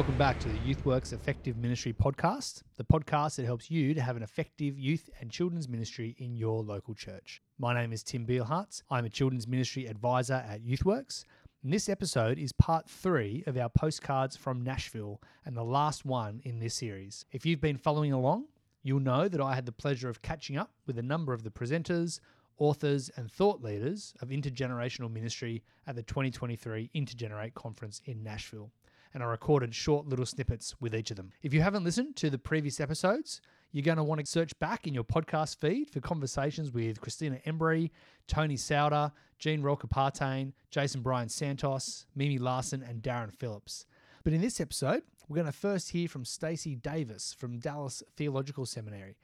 welcome back to the YouthWorks Effective Ministry podcast, the podcast that helps you to have an effective youth and children's ministry in your local church. My name is Tim Beilharz. I'm a children's ministry advisor at YouthWorks. And this episode is part three of our postcards from Nashville and the last one in this series. If you've been following along, you'll know that I had the pleasure of catching up with a number of the presenters, authors, and thought leaders of intergenerational ministry at the 2023 Intergenerate Conference in Nashville and I recorded short little snippets with each of them. If you haven't listened to the previous episodes, you're going to want to search back in your podcast feed for conversations with Christina Embry, Tony Souter, Jean Rolke Jason Brian Santos, Mimi Larson, and Darren Phillips. But in this episode, we're going to first hear from Stacey Davis from Dallas Theological Seminary.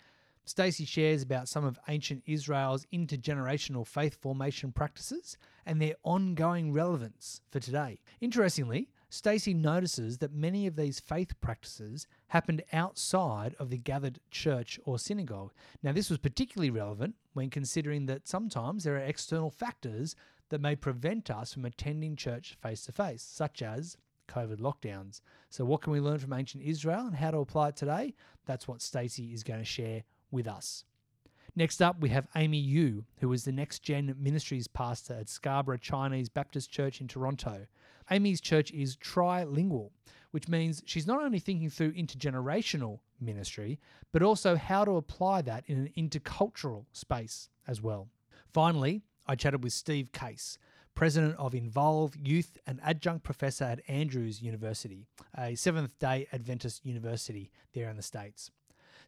Stacey shares about some of ancient Israel's intergenerational faith formation practices and their ongoing relevance for today. Interestingly, Stacey notices that many of these faith practices happened outside of the gathered church or synagogue. Now, this was particularly relevant when considering that sometimes there are external factors that may prevent us from attending church face to face, such as COVID lockdowns. So, what can we learn from ancient Israel and how to apply it today? That's what Stacey is going to share with us. Next up, we have Amy Yu, who is the next gen ministries pastor at Scarborough Chinese Baptist Church in Toronto. Amy's church is trilingual, which means she's not only thinking through intergenerational ministry, but also how to apply that in an intercultural space as well. Finally, I chatted with Steve Case, president of Involve Youth and adjunct professor at Andrews University, a Seventh day Adventist university there in the States.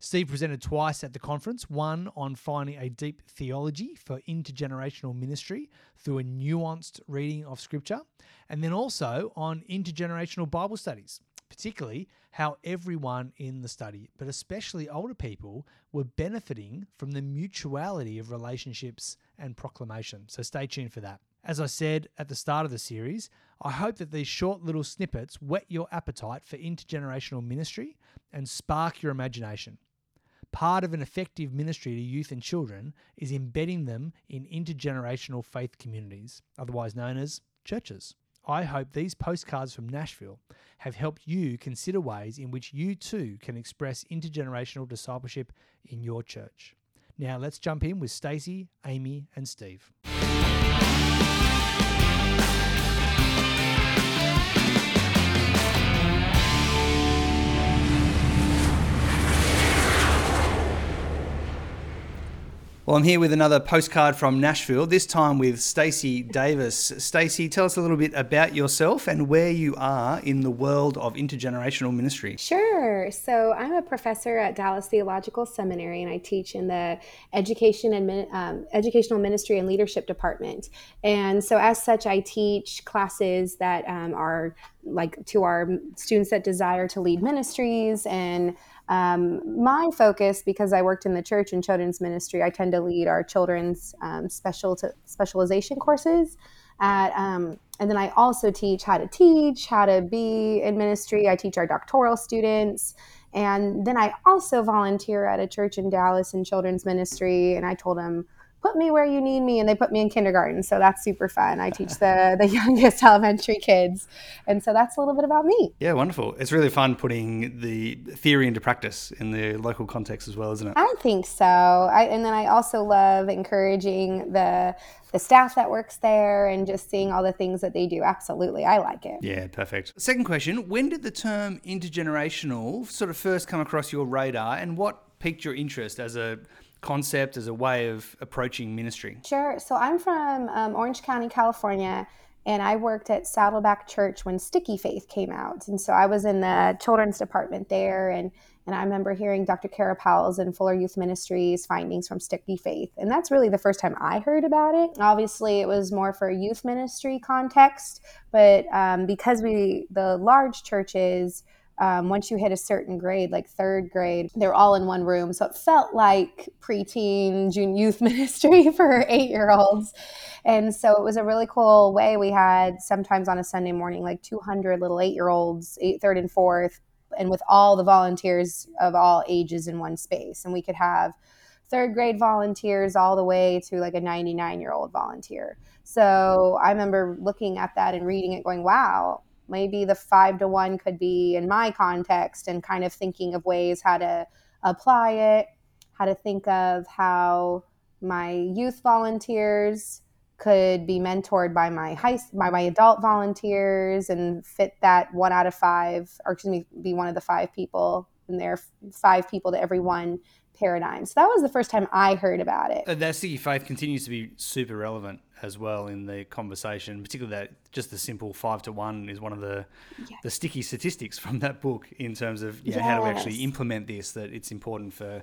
Steve presented twice at the conference one on finding a deep theology for intergenerational ministry through a nuanced reading of Scripture, and then also on intergenerational Bible studies, particularly how everyone in the study, but especially older people, were benefiting from the mutuality of relationships and proclamation. So stay tuned for that. As I said at the start of the series, I hope that these short little snippets whet your appetite for intergenerational ministry and spark your imagination. Part of an effective ministry to youth and children is embedding them in intergenerational faith communities, otherwise known as churches. I hope these postcards from Nashville have helped you consider ways in which you too can express intergenerational discipleship in your church. Now let's jump in with Stacey, Amy, and Steve. Well, I'm here with another postcard from Nashville, this time with Stacey Davis. Stacey, tell us a little bit about yourself and where you are in the world of intergenerational ministry. Sure. So, I'm a professor at Dallas Theological Seminary and I teach in the education and um, educational ministry and leadership department. And so, as such, I teach classes that um, are like to our students that desire to lead ministries and um, my focus, because I worked in the church and children's ministry, I tend to lead our children's um, special to, specialization courses. At, um, and then I also teach how to teach, how to be in ministry. I teach our doctoral students. And then I also volunteer at a church in Dallas in children's ministry. And I told them, put me where you need me and they put me in kindergarten. So that's super fun. I teach the the youngest elementary kids. And so that's a little bit about me. Yeah wonderful. It's really fun putting the theory into practice in the local context as well isn't it? I think so. I, and then i also love encouraging the the staff that works there and just seeing all the things that they do. Absolutely. I like it. Yeah perfect. Second question when did the term intergenerational sort of first come across your radar and what piqued your interest as a concept as a way of approaching ministry? Sure. So I'm from um, Orange County, California, and I worked at Saddleback Church when Sticky Faith came out. And so I was in the children's department there, and and I remember hearing Dr. Kara Powell's and Fuller Youth Ministries findings from Sticky Faith. And that's really the first time I heard about it. Obviously, it was more for a youth ministry context, but um, because we, the large churches, um, once you hit a certain grade, like third grade, they're all in one room. So it felt like preteen, June youth ministry for eight year olds. And so it was a really cool way. We had sometimes on a Sunday morning, like 200 little eight year olds, eight, third and fourth, and with all the volunteers of all ages in one space. And we could have third grade volunteers all the way to like a 99 year old volunteer. So I remember looking at that and reading it going, wow, maybe the five to one could be in my context and kind of thinking of ways how to apply it, how to think of how my youth volunteers could be mentored by my high by my adult volunteers and fit that one out of five or excuse me be one of the five people and there are five people to every one paradigm. So that was the first time i heard about it. Uh, that faith continues to be super relevant as well in the conversation particularly that just the simple five to one is one of the yes. the sticky statistics from that book in terms of you know, yes. how to actually implement this that it's important for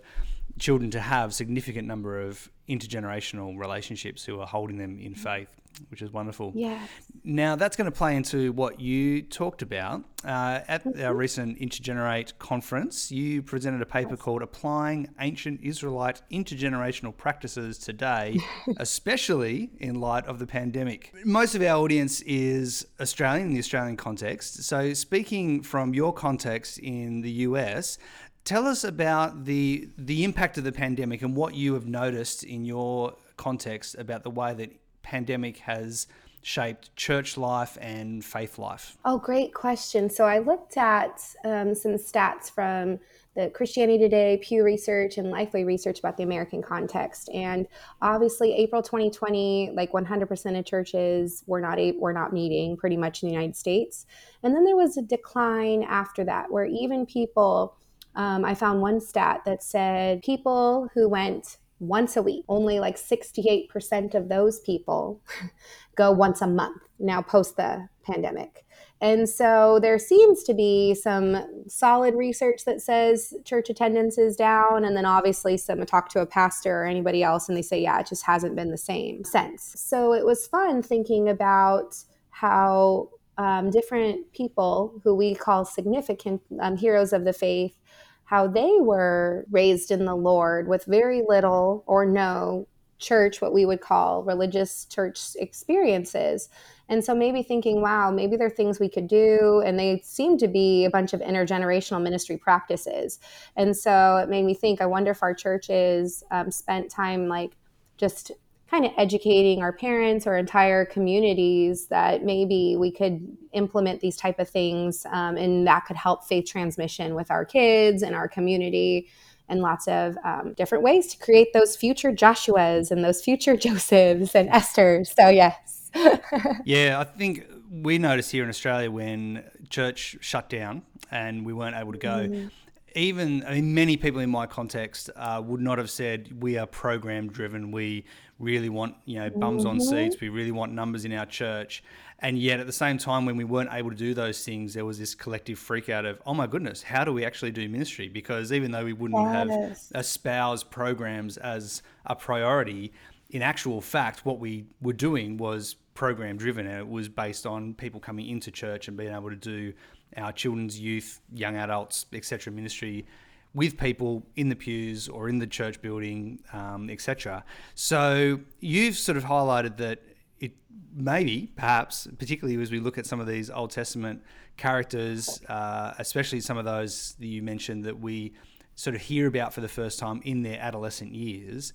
children to have significant number of intergenerational relationships who are holding them in faith, which is wonderful. Yeah. Now that's going to play into what you talked about uh, at mm-hmm. our recent Intergenerate conference. You presented a paper yes. called "Applying Ancient Israelite Intergenerational Practices Today, especially in light of the pandemic." Most of our audience is Australian in the Australian context. So, speaking from your context in the US, Tell us about the the impact of the pandemic and what you have noticed in your context about the way that pandemic has shaped church life and faith life. Oh, great question. So I looked at um, some stats from the Christianity Today, Pew Research, and Lifeway Research about the American context. And obviously, April 2020, like 100% of churches were not a, were not meeting pretty much in the United States. And then there was a decline after that, where even people um, I found one stat that said people who went once a week, only like 68% of those people go once a month now post the pandemic. And so there seems to be some solid research that says church attendance is down. And then obviously, some talk to a pastor or anybody else, and they say, yeah, it just hasn't been the same since. So it was fun thinking about how um, different people who we call significant um, heroes of the faith how they were raised in the Lord with very little or no church, what we would call religious church experiences. And so maybe thinking, wow, maybe there are things we could do. And they seem to be a bunch of intergenerational ministry practices. And so it made me think, I wonder if our churches um, spent time like just kind of educating our parents or entire communities that maybe we could implement these type of things um, and that could help faith transmission with our kids and our community and lots of um, different ways to create those future joshuas and those future josephs and esthers. So yes. Yeah i think we noticed here in australia when church shut down and we weren't able to go mm even I mean, many people in my context uh, would not have said we are program driven. We really want you know bums mm-hmm. on seats. We really want numbers in our church. And yet, at the same time, when we weren't able to do those things, there was this collective freak out of, oh my goodness, how do we actually do ministry? Because even though we wouldn't yes. have espoused programs as a priority, in actual fact, what we were doing was program driven and it was based on people coming into church and being able to do our children's, youth, young adults, etc. ministry with people in the pews or in the church building, um, etc. So you've sort of highlighted that it maybe, perhaps, particularly as we look at some of these Old Testament characters, uh, especially some of those that you mentioned that we sort of hear about for the first time in their adolescent years,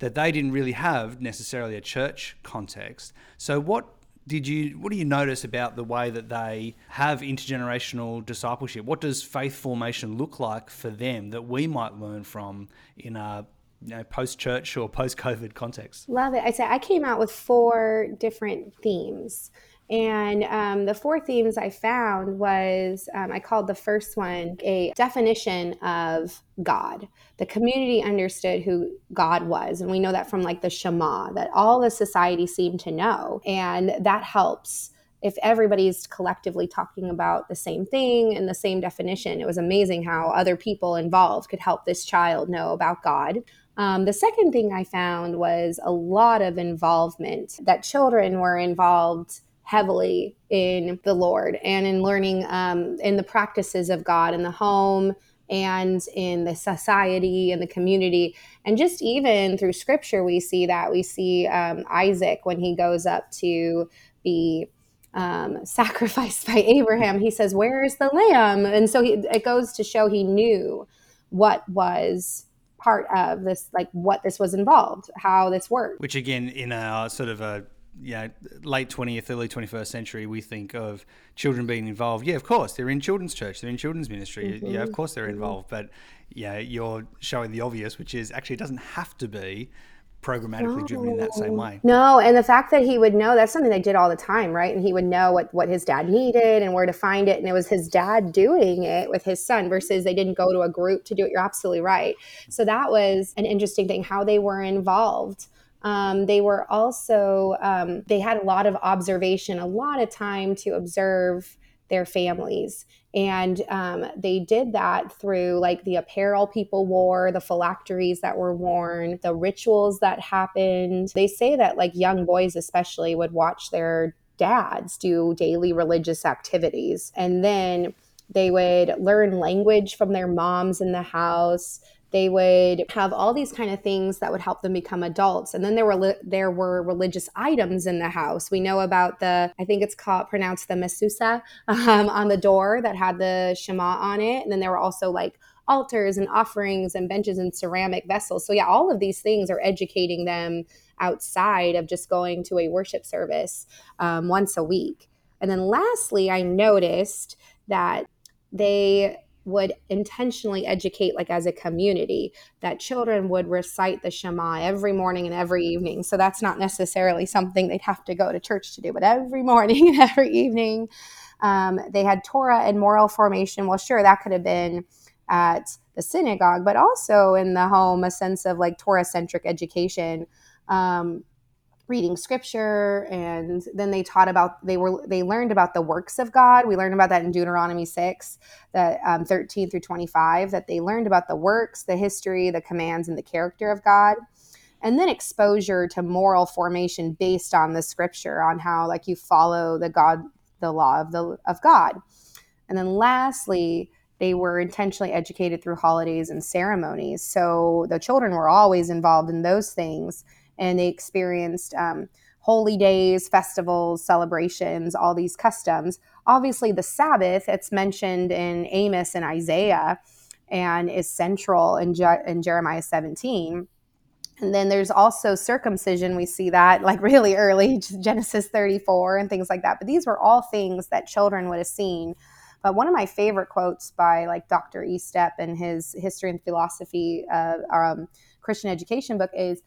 that they didn't really have necessarily a church context. So what did you what do you notice about the way that they have intergenerational discipleship what does faith formation look like for them that we might learn from in a you know, post church or post COVID context? Love it. I say I came out with four different themes. And um, the four themes I found was um, I called the first one a definition of God. The community understood who God was. And we know that from like the Shema, that all the society seemed to know. And that helps if everybody's collectively talking about the same thing and the same definition. It was amazing how other people involved could help this child know about God. Um, the second thing I found was a lot of involvement, that children were involved heavily in the Lord and in learning um, in the practices of God in the home and in the society and the community. And just even through scripture, we see that. We see um, Isaac when he goes up to be um, sacrificed by Abraham, he says, Where is the lamb? And so he, it goes to show he knew what was part of this, like what this was involved, how this worked. Which, again, in a sort of a you know, late 20th, early 21st century, we think of children being involved. Yeah, of course, they're in children's church, they're in children's ministry. Mm-hmm. Yeah, of course they're mm-hmm. involved. But yeah, you're showing the obvious, which is actually it doesn't have to be programmatically no. driven in that same way. No, and the fact that he would know that's something they did all the time, right? And he would know what what his dad needed and where to find it, and it was his dad doing it with his son versus they didn't go to a group to do it. You're absolutely right. So that was an interesting thing how they were involved. Um, they were also um, they had a lot of observation, a lot of time to observe their families and um, they did that through like the apparel people wore, the phylacteries that were worn, the rituals that happened. They say that like young boys, especially, would watch their dads do daily religious activities. And then they would learn language from their moms in the house they would have all these kind of things that would help them become adults. And then there were there were religious items in the house. We know about the i think it's called pronounced the mezuzah um, on the door that had the shema on it. And then there were also like altars and offerings and benches and ceramic vessels. So yeah all of these things are educating them outside of just going to a worship service um, once a week. And then lastly i noticed that they would intentionally educate like as a community that children would recite the shema every morning and every evening. So that's not necessarily something they'd have to go to church to do but every morning and every evening um, they had torah and moral formation. Well sure that could have been at the synagogue but also in the home a sense of like torah centric education. Um, reading scripture and then they taught about they were they learned about the works of god. We learned about that in deuteronomy 6 that um, 13 through 25 that they learned about the works the history the commands and the character of god. And then exposure to moral formation based on the scripture on how like you follow the god the law of the of god. And then lastly they were intentionally educated through holidays and ceremonies. So the children were always involved in those things and they experienced um, holy days, festivals, celebrations, all these customs. Obviously, the Sabbath, it's mentioned in Amos and Isaiah and is central in, Je- in Jeremiah 17. And then there's also circumcision. We see that like really early, Genesis 34 and things like that. But these were all things that children would have seen. But one of my favorite quotes by like Dr. Estep in his History and Philosophy uh, um, Christian Education book is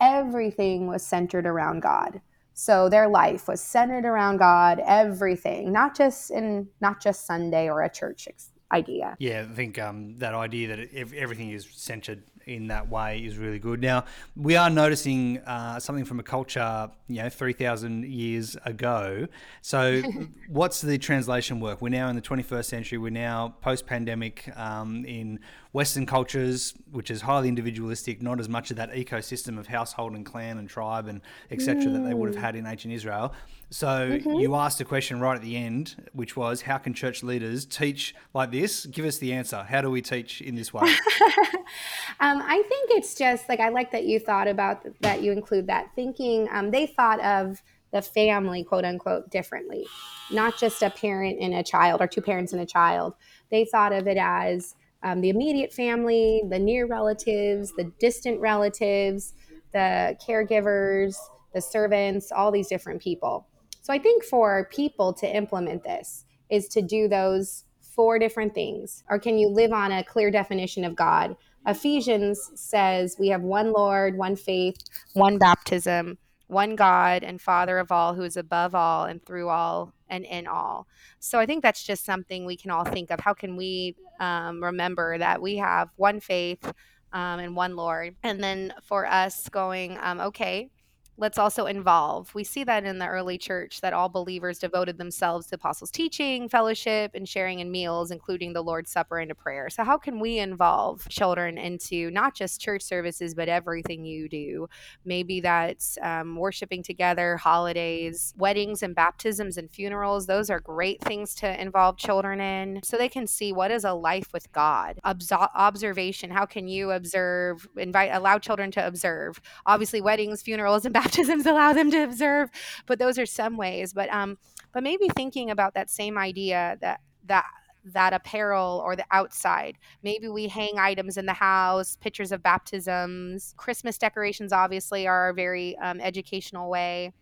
everything was centered around God. So their life was centered around God, everything, not just in not just Sunday or a church idea. Yeah, I think um, that idea that everything is centered in that way is really good. Now, we are noticing uh, something from a culture, you know, 3,000 years ago. So, what's the translation work? We're now in the 21st century. We're now post pandemic um, in Western cultures, which is highly individualistic, not as much of that ecosystem of household and clan and tribe and etc. Mm. that they would have had in ancient Israel. So mm-hmm. you asked a question right at the end, which was, how can church leaders teach like this? Give us the answer. How do we teach in this way? um, I think it's just like I like that you thought about that. You include that thinking. Um, they thought of the family, quote unquote, differently, not just a parent and a child or two parents and a child. They thought of it as um, the immediate family, the near relatives, the distant relatives, the caregivers, the servants, all these different people. So I think for people to implement this is to do those four different things. Or can you live on a clear definition of God? Ephesians says we have one Lord, one faith, one baptism, one God and Father of all, who is above all and through all and in all. So I think that's just something we can all think of. How can we um, remember that we have one faith um, and one Lord? And then for us going, um, okay, let's also involve. We see that in the early church that all believers devoted themselves to apostles' teaching, fellowship, and sharing in meals, including the Lord's Supper and prayer. So, how can we involve children into not just church services, but everything you do? Maybe that's um, worshiping together, holidays, weddings, and baptisms and funerals. Those are great things to involve children in so they can see what is a life with God. Obs- observation. How can you observe, invite, allow children to observe? Obviously, weddings, funerals, and baptisms baptisms allow them to observe, but those are some ways. But um, but maybe thinking about that same idea that that that apparel or the outside. Maybe we hang items in the house, pictures of baptisms. Christmas decorations obviously are a very um, educational way.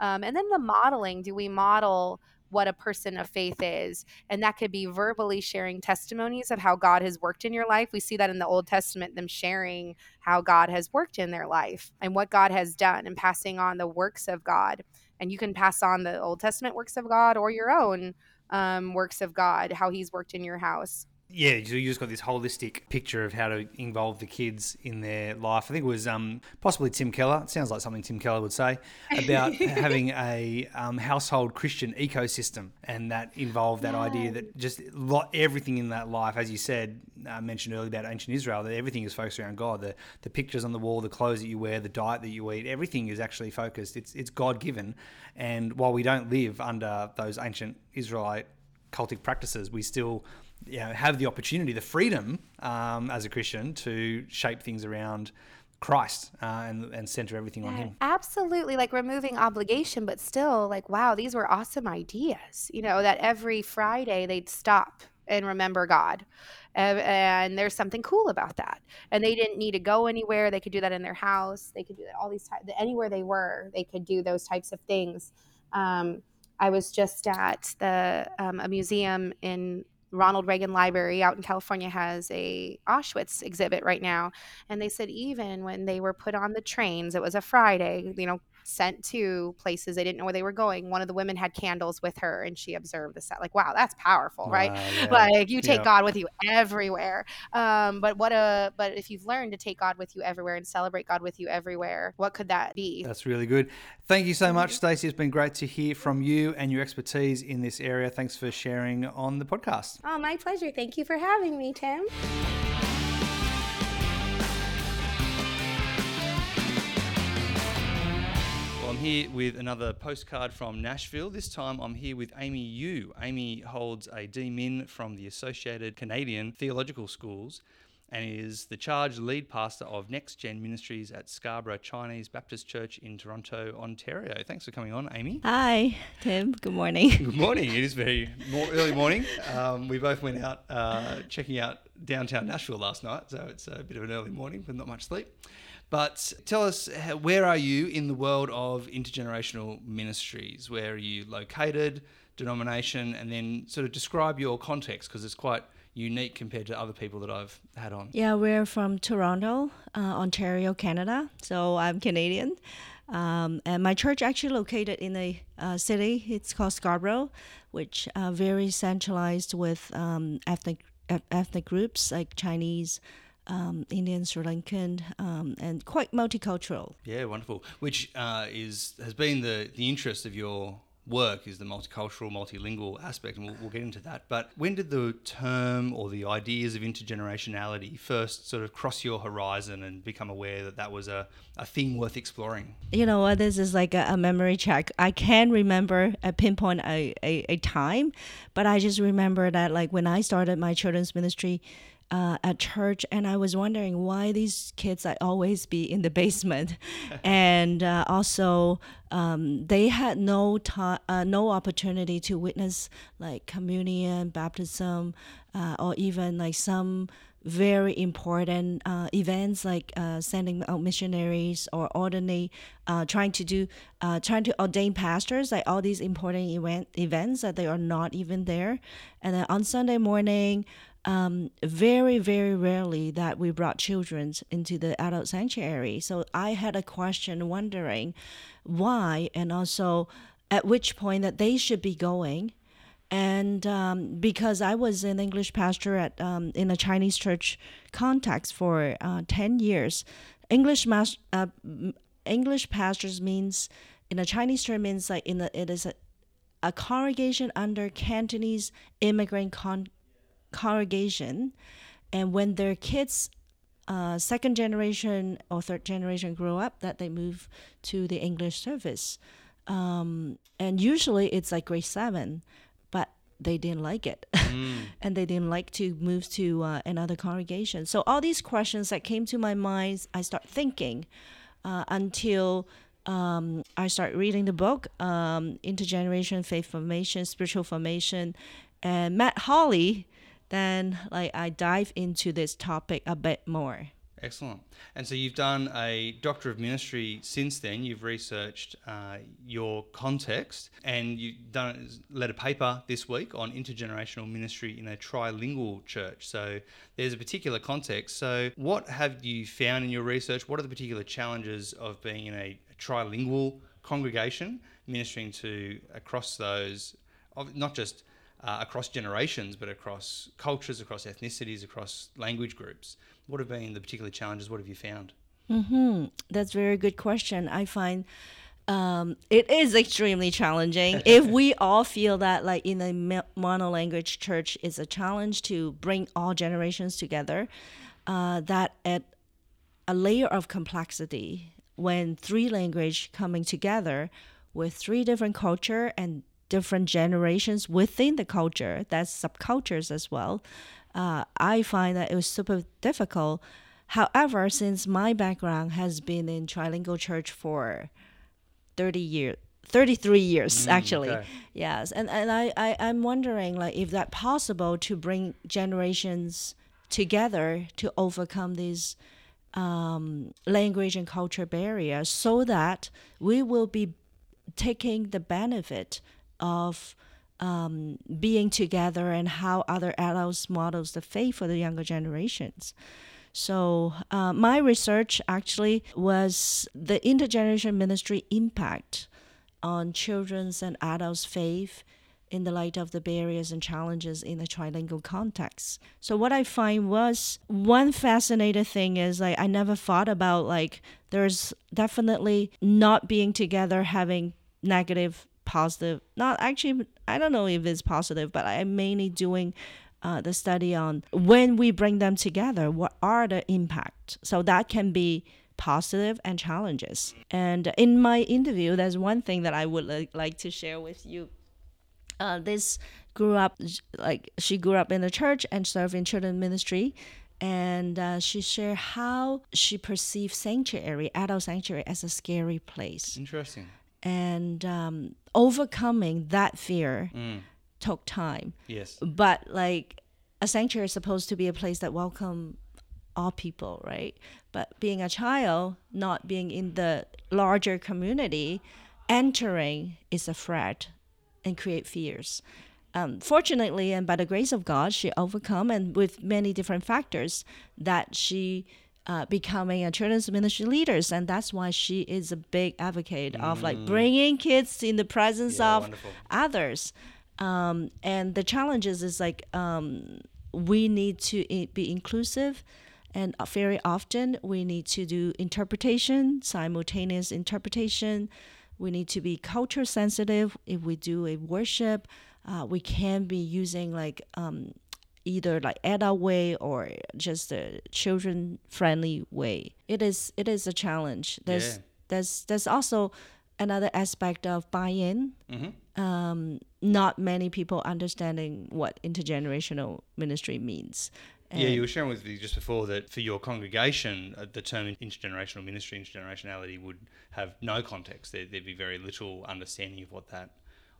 Um, and then the modeling do we model what a person of faith is. And that could be verbally sharing testimonies of how God has worked in your life. We see that in the Old Testament, them sharing how God has worked in their life and what God has done and passing on the works of God. And you can pass on the Old Testament works of God or your own um, works of God, how he's worked in your house yeah, so you just got this holistic picture of how to involve the kids in their life. I think it was um, possibly Tim Keller. It sounds like something Tim Keller would say about having a um, household Christian ecosystem, and that involved that yeah. idea that just everything in that life, as you said, uh, mentioned earlier about ancient Israel, that everything is focused around God. The the pictures on the wall, the clothes that you wear, the diet that you eat, everything is actually focused. It's it's God given, and while we don't live under those ancient Israelite cultic practices, we still you know, have the opportunity, the freedom um, as a Christian to shape things around Christ uh, and, and center everything on Him. Absolutely, like removing obligation, but still, like, wow, these were awesome ideas. You know, that every Friday they'd stop and remember God. And, and there's something cool about that. And they didn't need to go anywhere. They could do that in their house. They could do that all these times. Anywhere they were, they could do those types of things. Um, I was just at the um, a museum in Ronald Reagan Library out in California has a Auschwitz exhibit right now, and they said even when they were put on the trains, it was a Friday, you know, sent to places they didn't know where they were going. One of the women had candles with her and she observed the set. Like, wow, that's powerful, right? yeah. Like you take yeah. God with you everywhere. Um, but what a but if you've learned to take God with you everywhere and celebrate God with you everywhere, what could that be? That's really good. Thank you so much, mm-hmm. Stacey. It's been great to hear from you and your expertise in this area. Thanks for sharing on the podcast. Oh, my pleasure. Thank you for having me, Tim. Here with another postcard from Nashville. This time I'm here with Amy Yu. Amy holds a DMin from the Associated Canadian Theological Schools and is the charge lead pastor of Next Gen Ministries at Scarborough Chinese Baptist Church in Toronto, Ontario. Thanks for coming on, Amy. Hi, Tim. Good morning. Good morning. It is very more early morning. Um, we both went out uh, checking out downtown Nashville last night, so it's a bit of an early morning with not much sleep. But tell us, where are you in the world of intergenerational ministries? Where are you located, denomination, and then sort of describe your context because it's quite unique compared to other people that I've had on. Yeah, we're from Toronto, uh, Ontario, Canada. So I'm Canadian. Um, and my church actually located in a uh, city. It's called Scarborough, which uh, very centralized with um, ethnic ethnic groups like Chinese, um, Indian, Sri Lankan, um, and quite multicultural. Yeah, wonderful. Which uh, is has been the the interest of your work is the multicultural, multilingual aspect, and we'll, we'll, get into that. But when did the term or the ideas of intergenerationality first sort of cross your horizon and become aware that that was a, a thing worth exploring? You know what? This is like a, a memory check. I can't remember a pinpoint a, a, a time, but I just remember that like when I started my children's ministry, uh, at church, and I was wondering why these kids I always be in the basement, and uh, also um, they had no time, uh, no opportunity to witness like communion, baptism, uh, or even like some very important uh, events like uh, sending out missionaries or ordinary, uh, trying to do, uh, trying to ordain pastors, like all these important event events that they are not even there. And then on Sunday morning, um, very, very rarely that we brought children into the adult sanctuary. So I had a question wondering why and also at which point that they should be going. And um, because I was an English pastor at um, in a Chinese church context for uh, ten years, English mas- uh, English pastors means in a Chinese term means like in the, it is a, a congregation under Cantonese immigrant con- congregation, and when their kids, uh, second generation or third generation, grow up, that they move to the English service, um, and usually it's like grade seven, but they didn't like it, mm. and they didn't like to move to uh, another congregation. So all these questions that came to my mind, I start thinking uh, until. Um, I start reading the book, um, Intergeneration Faith Formation, Spiritual Formation, and Matt Hawley then like I dive into this topic a bit more. Excellent. And so you've done a Doctor of Ministry since then. You've researched uh, your context and you've done led a paper this week on intergenerational ministry in a trilingual church. So there's a particular context. So what have you found in your research? What are the particular challenges of being in a trilingual congregation, ministering to across those, not just uh, across generations, but across cultures, across ethnicities, across language groups. What have been the particular challenges? What have you found? Mm-hmm. That's a very good question. I find um, it is extremely challenging. if we all feel that, like in a monolanguage church, it's a challenge to bring all generations together, uh, that at a layer of complexity when three language coming together with three different culture and different generations within the culture, that's subcultures as well. Uh, I find that it was super difficult. However, since my background has been in trilingual church for 30 years, 33 years mm, actually okay. yes and, and I, I i'm wondering like if that possible to bring generations together to overcome these um, language and culture barriers so that we will be taking the benefit of um, being together and how other adults models the faith for the younger generations. So uh, my research actually was the intergenerational ministry impact on children's and adults' faith in the light of the barriers and challenges in the trilingual context. So what I find was one fascinating thing is like I never thought about like there's definitely not being together having negative positive not actually i don't know if it's positive but i'm mainly doing uh, the study on when we bring them together what are the impact? So that can be positive and challenges. And in my interview there's one thing that i would li- like to share with you. Uh, this grew up like she grew up in the church and served in children ministry. And uh, she shared how she perceived sanctuary adult sanctuary as a scary place. Interesting. And um, overcoming that fear mm. took time. Yes. But like a sanctuary is supposed to be a place that welcome all people, right? But being a child, not being in the larger community, entering is a threat and create fears. Um, fortunately, and by the grace of God, she overcome and with many different factors that she uh, becoming a children's ministry leaders and that's why she is a big advocate mm. of like mm. bringing kids in the presence yeah, of wonderful. others um, and the challenges is like um, we need to be inclusive and very often we need to do interpretation simultaneous interpretation we need to be culture sensitive if we do a worship uh, we can be using like um, either like adult way or just a children friendly way. It is it is a challenge. There's yeah. there's there's also another aspect of buy-in. Mm-hmm. Um, not many people understanding what intergenerational ministry means. And yeah, you were sharing with me just before that for your congregation, uh, the term intergenerational ministry, intergenerationality would have no context. There, would be very little understanding of what that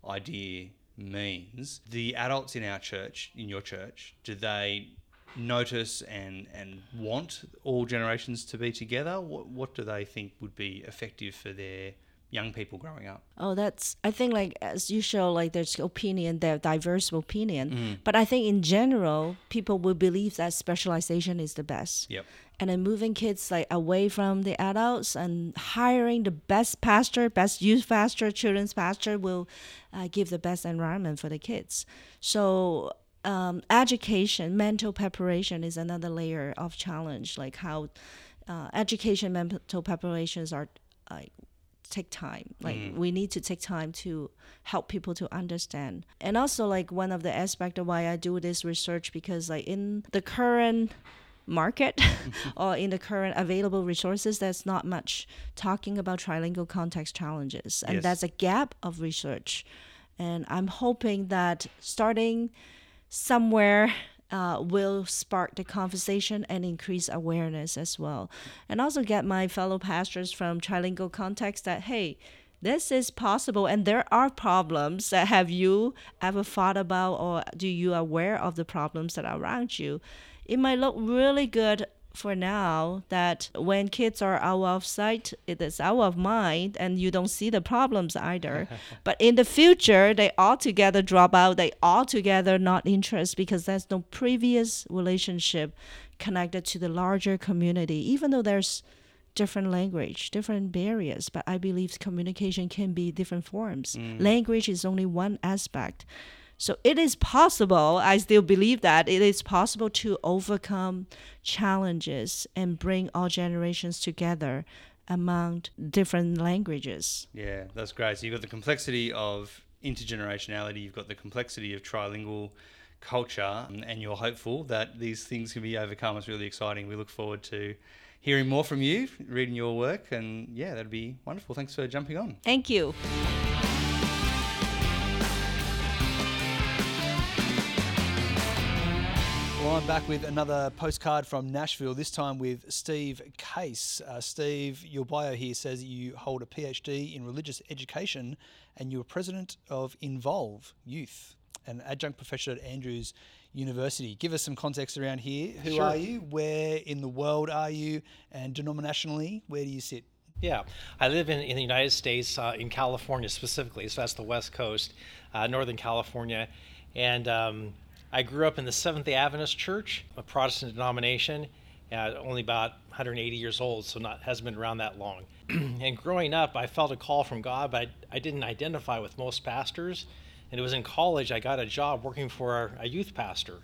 idea means, the adults in our church, in your church, do they notice and, and want all generations to be together? What, what do they think would be effective for their young people growing up? Oh, that's, I think, like, as usual, like, there's opinion, there's diverse opinion. Mm. But I think in general, people will believe that specialization is the best. Yep and then moving kids like away from the adults and hiring the best pastor, best youth pastor, children's pastor will uh, give the best environment for the kids. So um, education, mental preparation is another layer of challenge. Like how uh, education, mental preparations are like take time. Like mm. we need to take time to help people to understand. And also like one of the aspect of why I do this research because like in the current market or in the current available resources, there's not much talking about trilingual context challenges. And yes. that's a gap of research. And I'm hoping that starting somewhere uh, will spark the conversation and increase awareness as well. And also get my fellow pastors from trilingual context that, hey, this is possible and there are problems that have you ever thought about or do you aware of the problems that are around you it might look really good for now that when kids are out of sight, it is out of mind, and you don't see the problems either. but in the future, they altogether drop out. They altogether not interest because there's no previous relationship connected to the larger community. Even though there's different language, different barriers, but I believe communication can be different forms. Mm. Language is only one aspect. So it is possible, I still believe that it is possible to overcome challenges and bring all generations together among different languages. Yeah, that's great. So you've got the complexity of intergenerationality, you've got the complexity of trilingual culture, um, and you're hopeful that these things can be overcome. It's really exciting. We look forward to hearing more from you, reading your work, and yeah, that'd be wonderful. Thanks for jumping on. Thank you. I'm back with another postcard from Nashville, this time with Steve Case. Uh, Steve, your bio here says you hold a PhD in religious education and you're president of Involve Youth, an adjunct professor at Andrews University. Give us some context around here. Who sure. are you? Where in the world are you? And denominationally, where do you sit? Yeah, I live in, in the United States, uh, in California specifically, so that's the West Coast, uh, Northern California. And um, I grew up in the Seventh day Adventist Church, a Protestant denomination, uh, only about 180 years old, so not hasn't been around that long. and growing up, I felt a call from God, but I, I, didn't identify with most pastors. And it was in college I got a job working for a youth pastor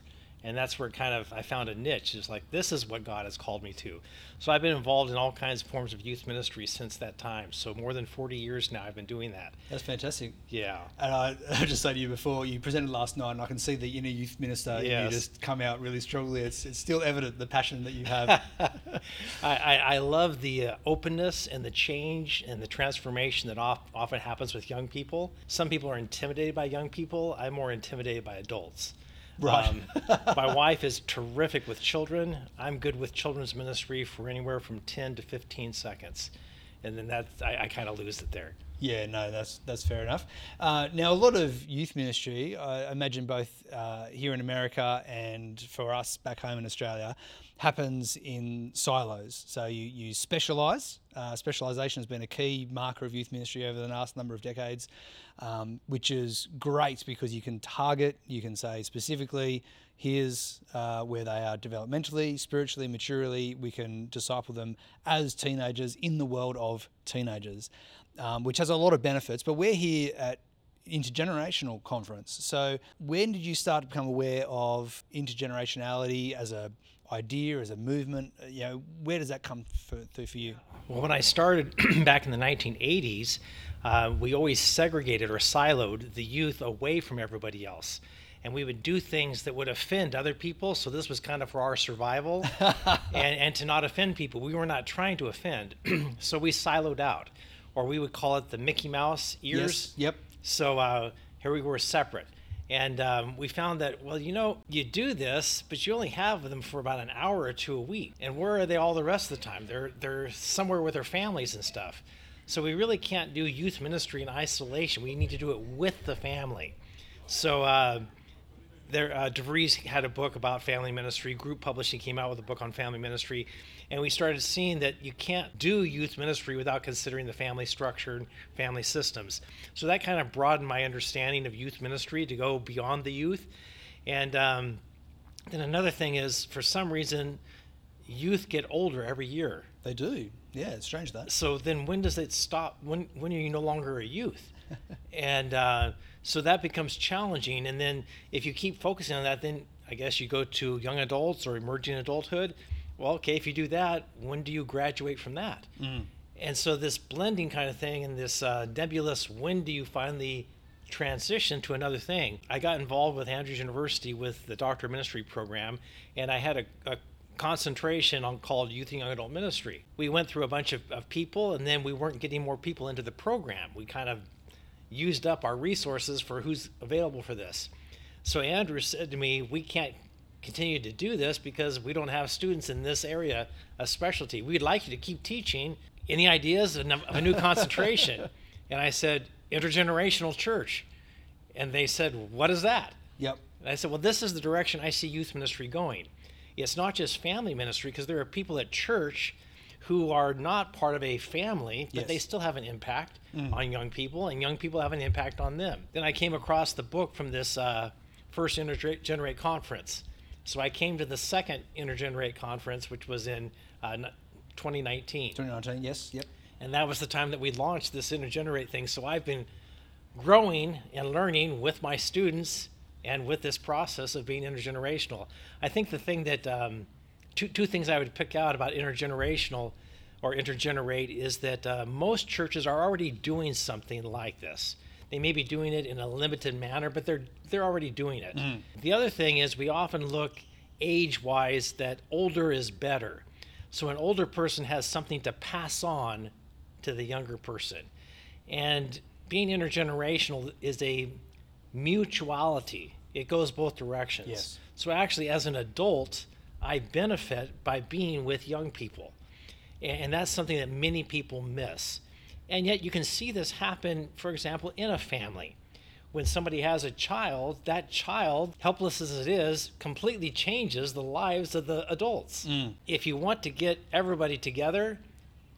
and that's where kind of I found a niche. It's like this is what God has called me to. So I've been involved in all kinds of forms of youth ministry since that time. So more than 40 years now, I've been doing that. That's fantastic. Yeah. And I, I just said to you before, you presented last night, and I can see the inner youth minister. Yes. You just come out really strongly. It's, it's still evident the passion that you have. I, I, I, love the uh, openness and the change and the transformation that often happens with young people. Some people are intimidated by young people. I'm more intimidated by adults. Right. Um, my wife is terrific with children. I'm good with children's ministry for anywhere from 10 to 15 seconds. And then that I, I kind of lose it there. Yeah, no, that's that's fair enough. Uh, now, a lot of youth ministry, I imagine both uh, here in America and for us back home in Australia, happens in silos. So you, you specialise. Uh, specialisation has been a key marker of youth ministry over the last number of decades, um, which is great because you can target, you can say specifically, here's uh, where they are developmentally, spiritually, maturely. We can disciple them as teenagers in the world of teenagers um, which has a lot of benefits. But we're here at intergenerational conference. So when did you start to become aware of intergenerationality as a idea, as a movement? Uh, you know, where does that come through for you? Well, when I started back in the 1980s, uh, we always segregated or siloed the youth away from everybody else. And we would do things that would offend other people. So this was kind of for our survival and, and to not offend people. We were not trying to offend. so we siloed out or we would call it the Mickey Mouse ears. Yes. Yep. So uh, here we were separate. And um, we found that, well, you know, you do this, but you only have them for about an hour or two a week. And where are they all the rest of the time? They're, they're somewhere with their families and stuff. So we really can't do youth ministry in isolation. We need to do it with the family. So uh, there, uh, DeVries had a book about family ministry. Group Publishing came out with a book on family ministry and we started seeing that you can't do youth ministry without considering the family structure and family systems. So that kind of broadened my understanding of youth ministry to go beyond the youth. And um, then another thing is, for some reason, youth get older every year. They do. Yeah, it's strange that. So then, when does it stop? When when are you no longer a youth? and uh, so that becomes challenging. And then, if you keep focusing on that, then I guess you go to young adults or emerging adulthood, well, okay, if you do that, when do you graduate from that? Mm. And so this blending kind of thing and this uh, nebulous, when do you finally transition to another thing? I got involved with Andrews University with the Doctor of Ministry program, and I had a, a concentration on called Youth and Young Adult Ministry. We went through a bunch of, of people, and then we weren't getting more people into the program. We kind of used up our resources for who's available for this. So Andrew said to me, "We can't continue to do this because we don't have students in this area of specialty. We'd like you to keep teaching. Any ideas of a new concentration? and I said, intergenerational church. And they said, what is that? Yep. And I said, well, this is the direction I see youth ministry going. it's not just family ministry because there are people at church who are not part of a family, but Yes. they still have an impact on young people, and young people have an impact on them. Then I came across the book from this uh, first Intergenerate conference. So I came to the second Intergenerate conference, which was in uh, 2019 2019, yes, yep. and that was the time that we launched this intergenerate thing. So i've been growing and learning with my students and with this process of being intergenerational. I think the thing that um, two, two things i would pick out about intergenerational or intergenerate is that uh, most churches are already doing something like this they may be doing it in a limited manner but they're they're already doing it mm. the other thing is we often look age wise that older is better so an older person has something to pass on to the younger person. And being intergenerational is a mutuality. It goes both directions. Yes. So actually as an adult, I benefit by being with young people. And that's something that many people miss. And yet you can see this happen, for example, in a family. When somebody has a child, that child, helpless as it is, completely changes the lives of the adults. Mm. If you want to get everybody together,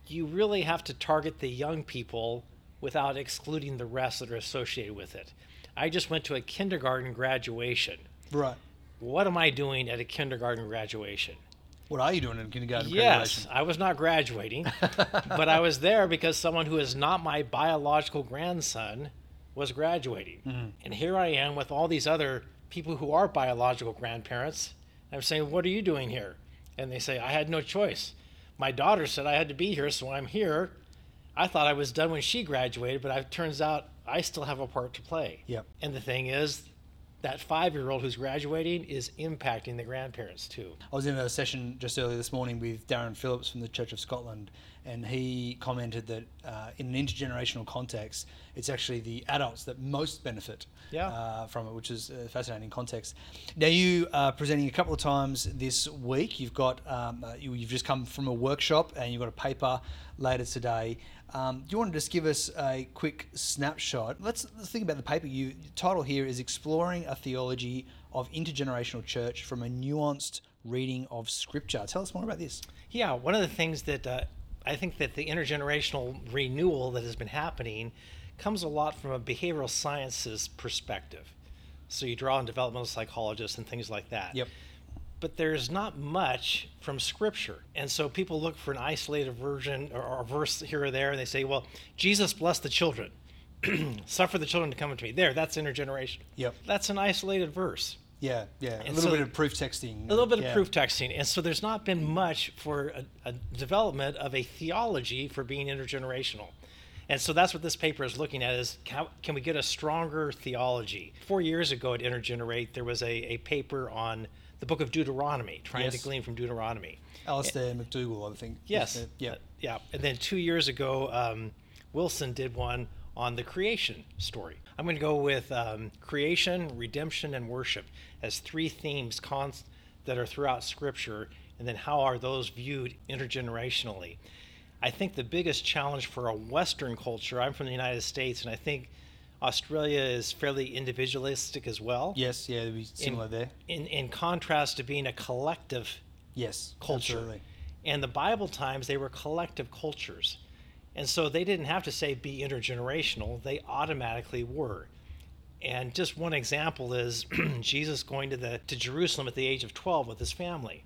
you really have to target the young people without excluding the rest that are associated with it. I just went to a kindergarten graduation. Right. What am I doing at a kindergarten graduation? What are you doing in kindergarten Yes? I was not graduating, but I was there because someone who is not my biological grandson was graduating. Mm-hmm. And here I am with all these other people who are biological grandparents. I'm saying, What are you doing here? And they say, I had no choice. My daughter said I had to be here, so I'm here. I thought I was done when she graduated, but it turns out I still have a part to play. Yep. And the thing is, that five year old who's graduating is impacting the grandparents too. I was in a session just earlier this morning with Darren Phillips from the Church of Scotland, and he commented that uh, in an intergenerational context, it's actually the adults that most benefit Yeah. uh, from it, which is a fascinating context. Now, you are presenting a couple of times this week. You've got um, uh, you, you've just come from a workshop, and you've got a paper later today. Um, do you want to just give us a quick snapshot? Let's, let's think about the paper. You the title here is exploring a theology of intergenerational church from a nuanced reading of Scripture. Tell us more about this. Yeah, one of the things that uh, I think that the intergenerational renewal that has been happening comes a lot from a behavioral sciences perspective. So you draw on developmental psychologists and things like that. Yep. But there's not much from Scripture. And so people look for an isolated version or, or a verse here or there, and they say, well, Jesus blessed the children. Suffer the children to come unto me. There, that's intergenerational. Yep. That's an isolated verse. Yeah, yeah. A little so- bit of proof texting. A little bit Yeah. of proof texting. And so there's not been much for a, a development of a theology for being intergenerational. And so that's what this paper is looking at is how, can we get a stronger theology? Four years ago at Intergenerate, there was a, a paper on the book of Deuteronomy, trying Yes. to glean from Deuteronomy. Alistair McDougall, I think. Yes. Yeah. Yeah. And then two years ago, um, Wilson did one on the creation story. I'm going to go with um, creation, redemption, and worship as three themes const- that are throughout Scripture, and then how are those viewed intergenerationally. I think the biggest challenge for a Western culture, I'm from the United States, and I think Australia is fairly individualistic as well. Yes, yeah, similar there. In, in contrast to being a collective Yes, culture. absolutely. And the Bible times, they were collective cultures. And so they didn't have to say be intergenerational, they automatically were. And just one example is Jesus going to the to Jerusalem at the age of 12 with his family.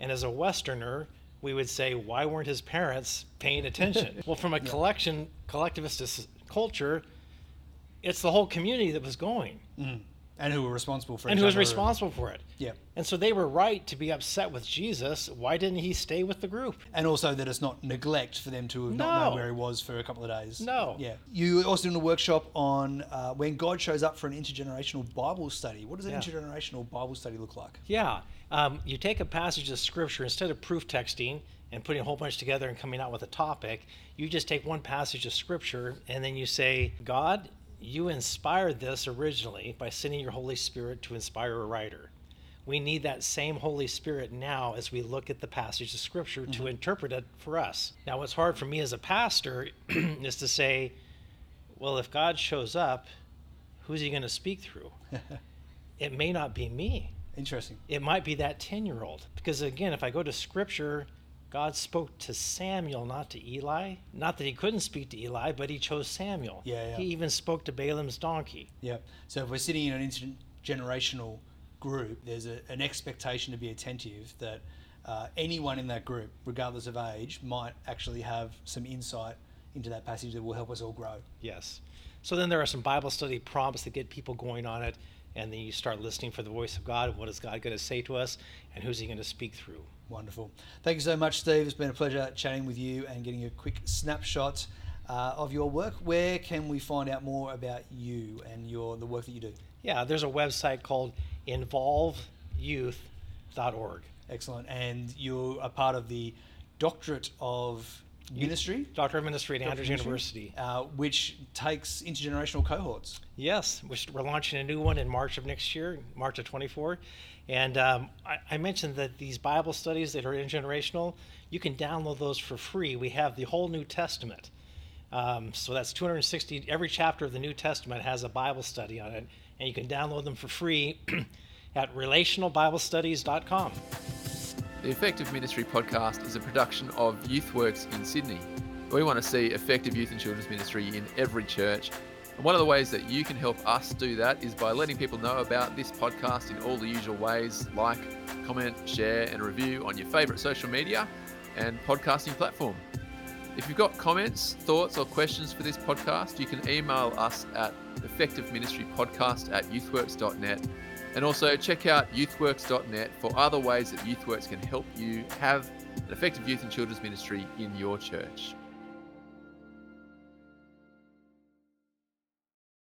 And as a Westerner, we would say, why weren't his parents paying attention? well, from a collection collectivist culture, it's the whole community that was going And who were responsible for it. and who was responsible for it. Yeah. And so they were right to be upset with Jesus. Why didn't he stay with the group? And also that it's not neglect for them to have not known where he was for a couple of days. No. Yeah. You also doing a workshop on uh, when God shows up for an intergenerational Bible study. What does an Yeah. intergenerational Bible study look like? Yeah. Um, you take a passage of scripture instead of proof texting and putting a whole bunch together and coming out with a topic, you just take one passage of scripture and then you say, God, you inspired this originally by sending your Holy Spirit to inspire a writer. We need that same Holy Spirit now as we look at the passage of Scripture to mm-hmm. interpret it for us. Now, what's hard for me as a pastor is to say, well, if God shows up, who's he going to speak through? it may not be me. Interesting. It might be that 10 year old. Because again, if I go to scripture, God spoke to Samuel, not to Eli. Not that he couldn't speak to Eli, but he chose Samuel. Yeah, yeah. He even spoke to Balaam's donkey. Yep. So if we're sitting in an intergenerational group, there's a, an expectation to be attentive that uh, anyone in that group, regardless of age, might actually have some insight into that passage that will help us all grow. Yes. So then there are some Bible study prompts that get people going on it, and then you start listening for the voice of God. What is God going to say to us, and who's He going to speak through? Wonderful. Thank you so much, Steve. It's been a pleasure chatting with you and getting a quick snapshot uh, of your work. Where can we find out more about you and your the work that you do? Yeah, there's a website called involveyouth.org. Excellent. And you're a part of the Doctorate of Ministry, Doctor of Ministry at Doctor Andrews University. uh, which takes intergenerational cohorts. Yes, we're we're launching a new one in March of next year, March of 24. And um, I, I mentioned that these Bible studies that are intergenerational, you can download those for free. We have the whole New Testament. Um, so that's 260, every chapter of the New Testament has a Bible study on it, and you can download them for free at relationalbiblestudies.com. The Effective Ministry podcast is a production of YouthWorks in Sydney. We want to see effective youth and children's ministry in every church. And one of the ways that you can help us do that is by letting people know about this podcast in all the usual ways like, comment, share, and review on your favourite social media and podcasting platform. If you've got comments, thoughts, or questions for this podcast, you can email us at effectiveministrypodcast at youthworks.net. And also check out youthworks.net for other ways that YouthWorks can help you have an effective youth and children's ministry in your church.